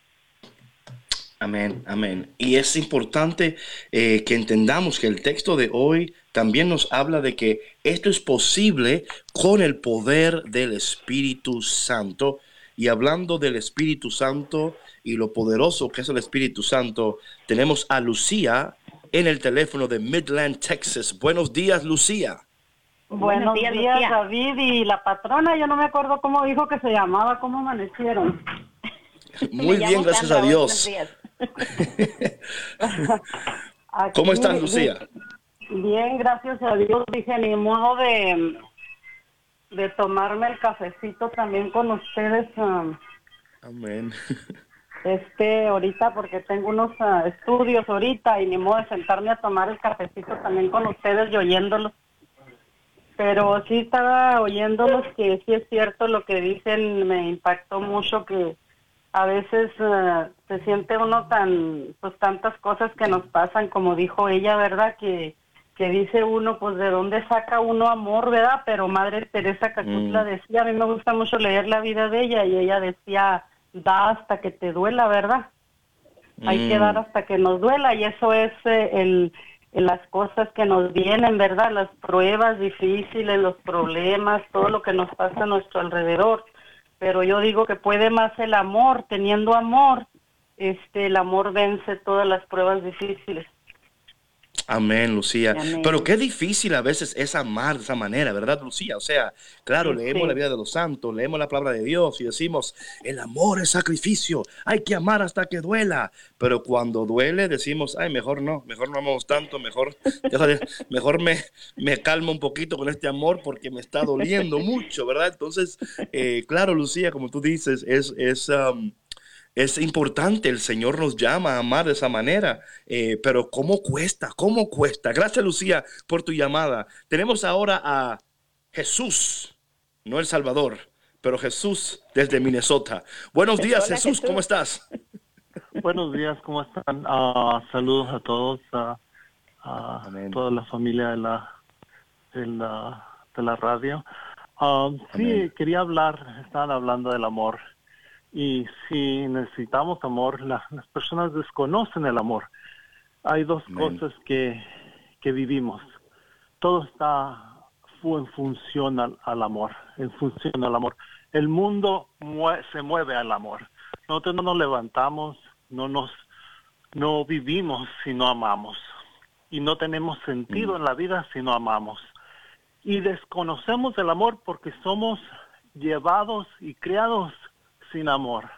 Amén, amén. Y es importante eh, que entendamos que el texto de hoy también nos habla de que esto es posible con el poder del Espíritu Santo. Y hablando del Espíritu Santo y lo poderoso que es el Espíritu Santo, tenemos a Lucía en el teléfono de Midland, Texas. Buenos días, Lucía. Buenos, días, David. Y la patrona, yo no me acuerdo cómo dijo que se llamaba, cómo amanecieron. Muy bien, gracias a Dios. ¿Cómo estás, Lucía? Bien, gracias a Dios. Dije, ni modo de, de tomarme el cafecito también con ustedes. Um, Amén. este ahorita porque tengo unos ah, estudios ahorita y ni modo de sentarme a tomar el cafecito también con ustedes y oyéndolos. Pero sí estaba oyéndolos que sí es cierto lo que dicen, me impactó mucho que a veces ah, se siente uno tan, pues tantas cosas que nos pasan, como dijo ella, ¿verdad? Que, que dice uno, pues de dónde saca uno amor, ¿verdad? Pero Madre Teresa Cacutla mm. decía, a mí me gusta mucho leer la vida de ella y ella decía, da hasta que te duela, ¿verdad? Hay que dar mm. hasta que nos duela y eso es eh, el, las cosas que nos vienen, ¿verdad? Las pruebas difíciles, los problemas, todo lo que nos pasa a nuestro alrededor. Pero yo digo que puede más el amor, teniendo amor, este, el amor vence todas las pruebas difíciles. Amén, Lucía. Pero qué difícil a veces es amar de esa manera, ¿verdad, Lucía? O sea, claro, leemos la vida de los santos, leemos la palabra de Dios y decimos, el amor es sacrificio, hay que amar hasta que duela. Pero cuando duele decimos, ay, mejor no, mejor no amamos tanto, mejor, mejor me, me calmo un poquito con este amor porque me está doliendo mucho, ¿verdad? Entonces, eh, claro, Lucía, como tú dices, es... es es importante, el Señor nos llama a amar de esa manera, eh, pero ¿cómo cuesta? ¿Cómo cuesta? Gracias Lucía por tu llamada. Tenemos ahora a Jesús, no el Salvador, pero Jesús desde Minnesota. Buenos días Jesús, ¿cómo estás? Buenos días, ¿cómo están? Ah, saludos a todos, a, toda la familia de la, de la, radio. Ah, sí, quería hablar, estaban hablando del amor y si necesitamos amor, las personas desconocen el amor. Hay dos cosas que, que vivimos. Todo está en función al, amor, en función al amor. El mundo se mueve al amor. Nosotros no nos levantamos, no nos no vivimos si no amamos y no tenemos sentido mm. en la vida si no amamos. Y desconocemos el amor porque somos llevados y criados sin amor.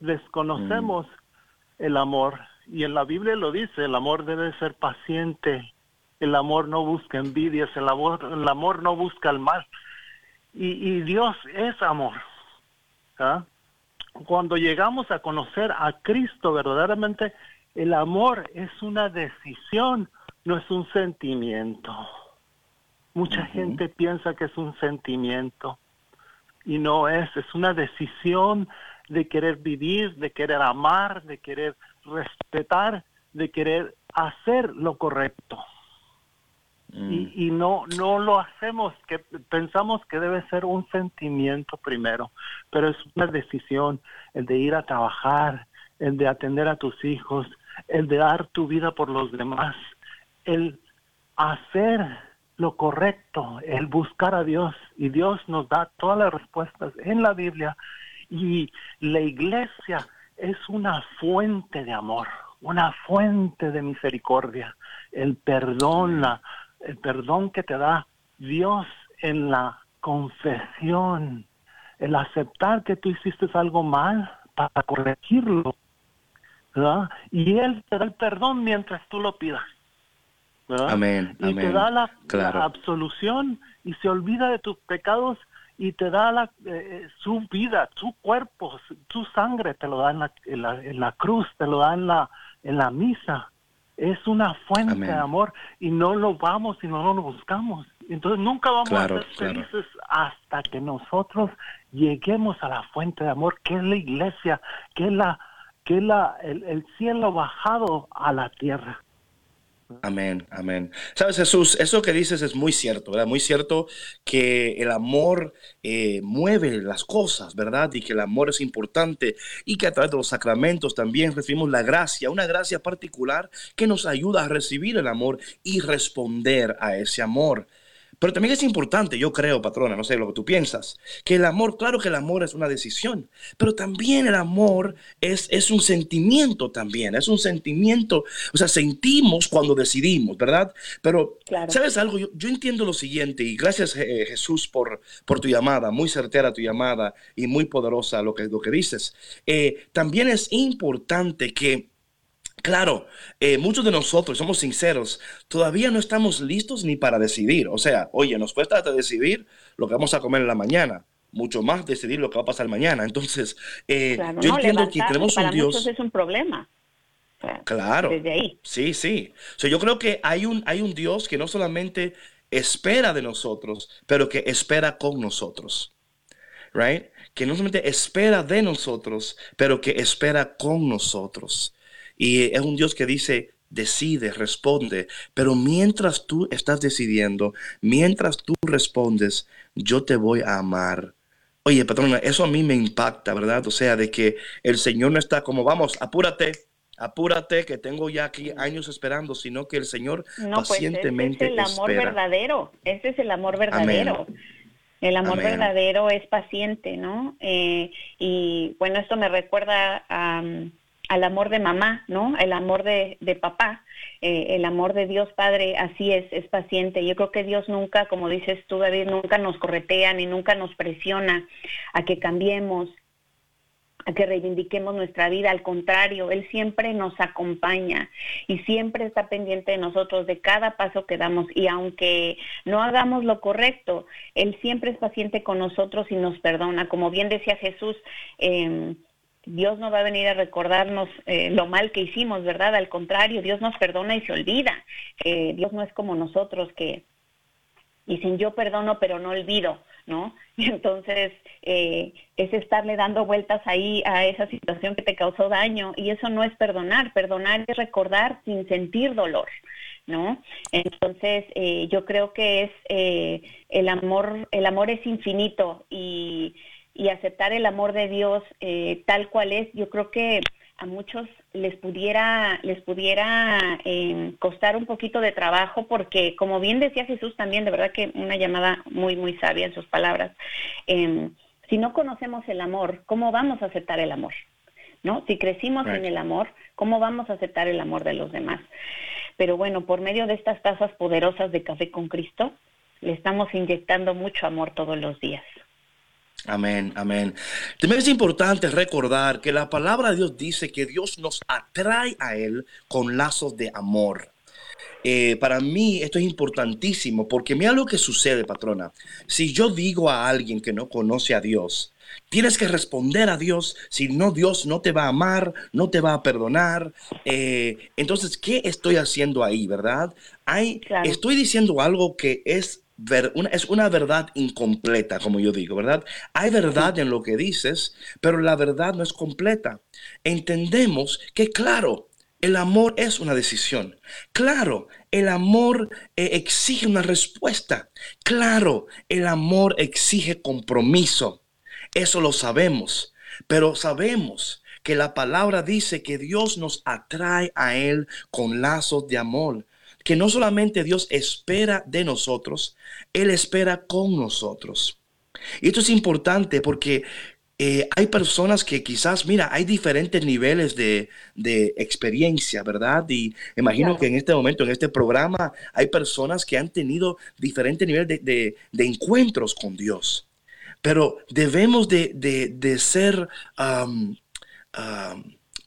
Desconocemos mm. el amor y en la Biblia lo dice, el amor debe ser paciente, el amor no busca envidias, el amor, el amor no busca el mal. Y, Dios es amor. ¿ah? Cuando llegamos a conocer a Cristo verdaderamente, el amor es una decisión, no es un sentimiento. Mucha gente piensa que es un sentimiento y no es, es una decisión de querer vivir, de querer amar, de querer respetar, de querer hacer lo correcto. Mm. Y, no, no lo hacemos, que pensamos que debe ser un sentimiento primero, pero es una decisión, el de ir a trabajar, el de atender a tus hijos, el de dar tu vida por los demás, el hacer lo correcto, el buscar a Dios. Y Dios nos da todas las respuestas en la Biblia. Y la iglesia es una fuente de amor, una fuente de misericordia. El perdón, el perdón que te da Dios en la confesión, el aceptar que tú hiciste algo mal para corregirlo. Y Él te da el perdón mientras tú lo pidas. Amén. Y te da la, absolución y se olvida de tus pecados y te da la, eh, eh, su vida, su cuerpo, su, sangre, te lo da en la, en la, cruz, te lo da en la, en la misa. Es una fuente de amor y no lo vamos y no lo buscamos. Entonces nunca vamos a ser felices hasta que nosotros lleguemos a la fuente de amor, que es la iglesia, que es la que es la, el cielo bajado a la tierra. Amén, amén. Sabes, Jesús, eso que dices es muy cierto, ¿verdad? Muy cierto que el amor eh, mueve las cosas, ¿verdad? Y que el amor es importante y que a través de los sacramentos también recibimos la gracia, una gracia particular que nos ayuda a recibir el amor y responder a ese amor. Pero también es importante, yo creo, patrona, no sé lo que tú piensas, que el amor, claro que el amor es una decisión, pero también el amor es, es un sentimiento también, es un sentimiento, o sea, sentimos cuando decidimos, ¿verdad? Pero, ¿sabes algo? Yo, entiendo lo siguiente, y gracias eh, Jesús por, por tu llamada, muy certera tu llamada y muy poderosa lo que, lo que dices. Eh, también es importante que Claro, eh, muchos de nosotros, somos sinceros, todavía no estamos listos ni para decidir. O sea, oye, nos cuesta decidir lo que vamos a comer en la mañana, mucho más decidir lo que va a pasar mañana. Entonces, eh, yo entiendo que tenemos un Dios. Muchos es un problema. claro. Desde ahí. Sí, sí. O sea, yo creo que hay un, hay un Dios que no solamente espera de nosotros, pero que espera con nosotros. Right? Que no solamente espera de nosotros, pero que espera con nosotros. Y es un Dios que dice, decide, responde, pero mientras tú estás decidiendo, mientras tú respondes, yo te voy a amar. Oye, patrona, eso a mí me impacta, ¿verdad? O sea, de que el Señor no está como, vamos, apúrate, apúrate, que tengo ya aquí años esperando, sino que el Señor pacientemente pues ese es el amor verdadero, ese es el amor verdadero. El amor verdadero es paciente, ¿no? Eh, y bueno, esto me recuerda a al amor de mamá, ¿no? El amor de, de papá, eh, el amor de Dios Padre, así es, es paciente. Yo creo que Dios nunca, como dices tú, David, nunca nos corretea ni nunca nos presiona a que cambiemos, a que reivindiquemos nuestra vida. Al contrario, Él siempre nos acompaña y siempre está pendiente de nosotros, de cada paso que damos. Y aunque no hagamos lo correcto, Él siempre es paciente con nosotros y nos perdona. Como bien decía Jesús, eh, Dios no va a venir a recordarnos eh, lo mal que hicimos, ¿verdad? Al contrario, Dios nos perdona y se olvida. Eh, Dios no es como nosotros que dicen yo perdono pero no olvido, ¿no? Y entonces eh, es estarle dando vueltas ahí a esa situación que te causó daño y eso no es perdonar. Perdonar es recordar sin sentir dolor. ¿no? Entonces, yo creo que es el amor, el amor es infinito y y aceptar el amor de Dios eh, tal cual es, yo creo que a muchos les pudiera les pudiera eh, costar un poquito de trabajo porque como bien decía Jesús también de verdad que una llamada muy muy sabia en sus palabras em, si no conocemos el amor cómo vamos a aceptar el amor no si crecimos en el amor cómo vamos a aceptar el amor de los demás pero bueno por medio de estas tazas poderosas de café con Cristo le estamos inyectando mucho amor todos los días Amén, amén. También es importante recordar que la palabra de Dios dice que Dios nos atrae a Él con lazos de amor. Eh, para mí esto es importantísimo porque mira lo que sucede, patrona. Si yo digo a alguien que no conoce a Dios, tienes que responder a Dios, si no, Dios no te va a amar, no te va a perdonar. Eh, entonces, ¿qué estoy haciendo ahí, verdad? Hay, Estoy diciendo algo que es es una verdad incompleta, como yo digo, ¿verdad? Hay verdad en lo que dices, pero la verdad no es completa. Entendemos que, claro, el amor es una decisión. Claro, el amor eh, exige una respuesta. Claro, el amor exige compromiso. Eso lo sabemos, pero sabemos que la palabra dice que Dios nos atrae a Él con lazos de amor que no solamente Dios espera de nosotros, Él espera con nosotros. Y esto es importante porque eh, hay personas que quizás, mira, hay diferentes niveles de, experiencia, ¿verdad? Y imagino que en este momento, en este programa, hay personas que han tenido diferentes niveles de, encuentros con Dios. Pero debemos de, ser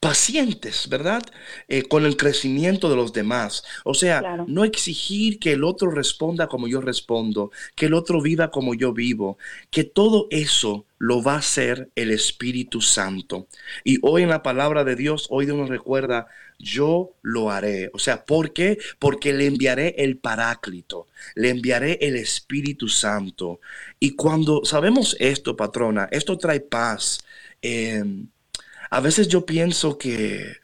pacientes, ¿verdad? Eh, con el crecimiento de los demás. O sea, no exigir que el otro responda como yo respondo, que el otro viva como yo vivo, que todo eso lo va a hacer el Espíritu Santo. Y hoy en la palabra de Dios, hoy Dios nos recuerda, yo lo haré. O sea, ¿por qué? Porque le enviaré el Paráclito, le enviaré el Espíritu Santo. Y cuando sabemos esto, patrona, esto trae paz. Eh, a veces yo pienso que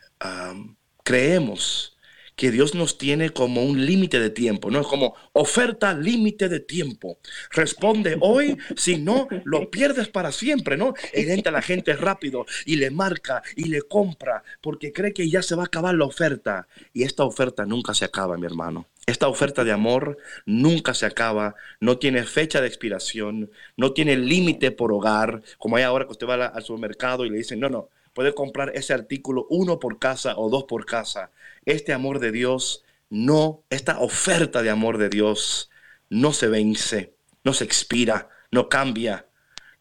creemos que Dios nos tiene como un límite de tiempo, ¿no? Es como oferta límite de tiempo. Responde hoy, si no, lo pierdes para siempre, ¿no? Y entra la gente rápido y le marca y le compra porque cree que ya se va a acabar la oferta. Y esta oferta nunca se acaba, mi hermano. Esta oferta de amor nunca se acaba, no tiene fecha de expiración, no tiene límite por hogar, como hay ahora que usted va al supermercado y le dicen, no, no, puede comprar ese artículo uno por casa o dos por casa. Este amor de Dios no, esta oferta de amor de Dios no se vence, no se expira, no cambia,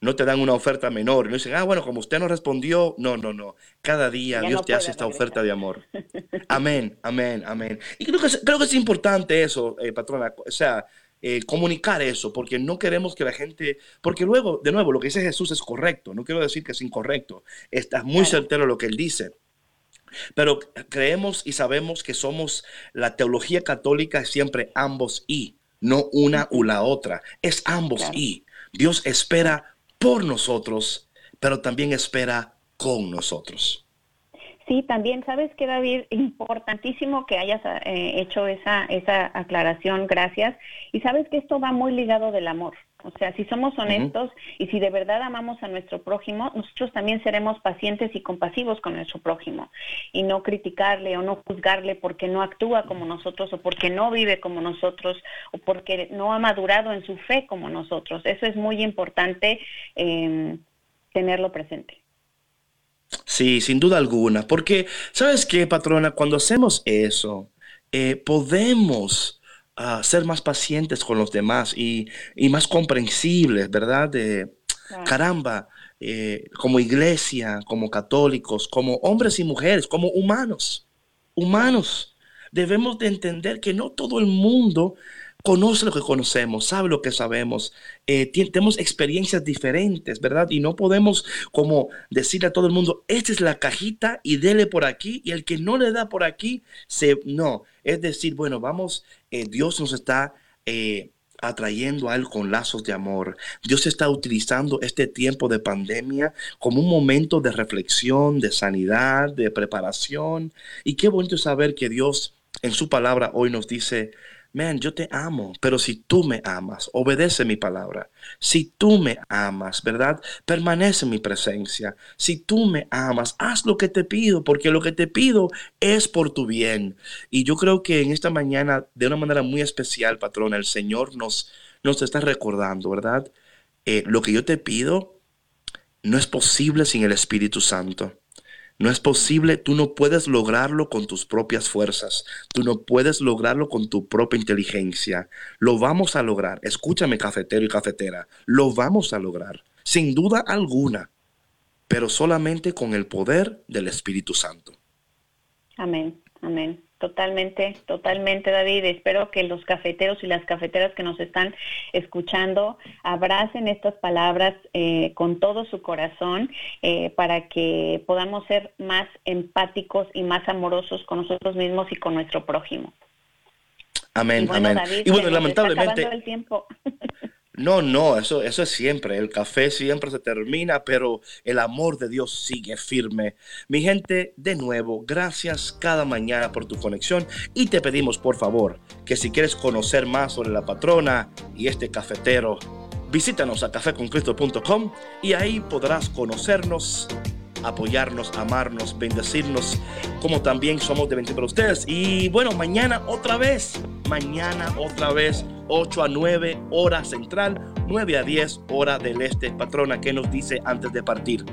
no te dan una oferta menor. No dicen, ah, bueno, como usted no respondió, no, no, no. Cada día Dios te hace esta oferta de amor. Amén, amén, amén. Y creo que, creo que es importante eso, eh, patrona, o sea, eh, comunicar eso, porque no queremos que la gente, porque luego, de nuevo, lo que dice Jesús es correcto, no quiero decir que es incorrecto, está muy certero lo que él dice. Pero creemos y sabemos que somos, la teología católica es siempre ambos y, no una u la otra, es ambos y. Dios espera por nosotros, pero también espera con nosotros. Sí, también sabes que David, importantísimo que hayas eh, hecho esa, esa aclaración, gracias. Y sabes que esto va muy ligado del amor. O sea, si somos honestos y si de verdad amamos a nuestro prójimo, nosotros también seremos pacientes y compasivos con nuestro prójimo y no criticarle o no juzgarle porque no actúa como nosotros o porque no vive como nosotros o porque no ha madurado en su fe como nosotros. Eso es muy importante em, tenerlo presente. Sí, sin duda alguna, porque sabes qué, patrona, cuando hacemos eso, eh, podemos a ser más pacientes con los demás y, más comprensibles, ¿verdad? De, Caramba, eh, como iglesia, como católicos, como hombres y mujeres, como humanos, humanos, debemos de entender que no todo el mundo conoce lo que conocemos, sabe lo que sabemos, eh, tenemos experiencias diferentes, ¿verdad? Y no podemos como decirle a todo el mundo, esta es la cajita y dele por aquí, y el que no le da por aquí, se, no, es decir, bueno, vamos, eh, Dios nos está... Eh, atrayendo a Él con lazos de amor. Dios está utilizando este tiempo de pandemia como un momento de reflexión, de sanidad, de preparación. Y qué bonito saber que Dios en su palabra hoy nos dice, man, yo te amo, pero si tú me amas, obedece mi palabra. Si tú me amas, ¿verdad? Permanece en mi presencia. Si tú me amas, haz lo que te pido, porque lo que te pido es por tu bien. Y yo creo que en esta mañana, de una manera muy especial, patrona, el Señor nos, nos está recordando, ¿verdad? Eh, lo que yo te pido no es posible sin el Espíritu Santo. No es posible, tú no puedes lograrlo con tus propias fuerzas, tú no puedes lograrlo con tu propia inteligencia. Lo vamos a lograr, escúchame cafetero y cafetera, lo vamos a lograr, sin duda alguna, pero solamente con el poder del Espíritu Santo. Amén, amén. Totalmente, totalmente, David. Espero que los cafeteros y las cafeteras que nos están escuchando abracen estas palabras eh, con todo su corazón eh, para que podamos ser más empáticos y más amorosos con nosotros mismos y con nuestro prójimo. Amén, amén. y bueno, lamentablemente. El tiempo. No, no, eso, eso es siempre. El café siempre se termina, pero el amor de Dios sigue firme. Mi gente, de nuevo, gracias cada mañana por tu conexión y te pedimos por favor que si quieres conocer más sobre la patrona y este cafetero, visítanos a cafeconcristo.com y ahí podrás conocernos apoyarnos, amarnos, bendecirnos, como también somos de bendición para ustedes. Y bueno, mañana otra vez, mañana otra vez, 8 a 9 hora central, 9 a 10 hora del este. Patrona, ¿qué nos dice antes de partir?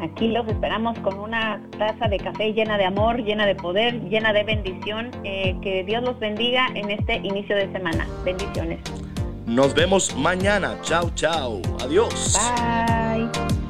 Aquí los esperamos con una taza de café llena de amor, llena de poder, llena de bendición. Eh, que Dios los bendiga en este inicio de semana. Bendiciones. Nos vemos mañana. Chao, chao. Adiós. Bye.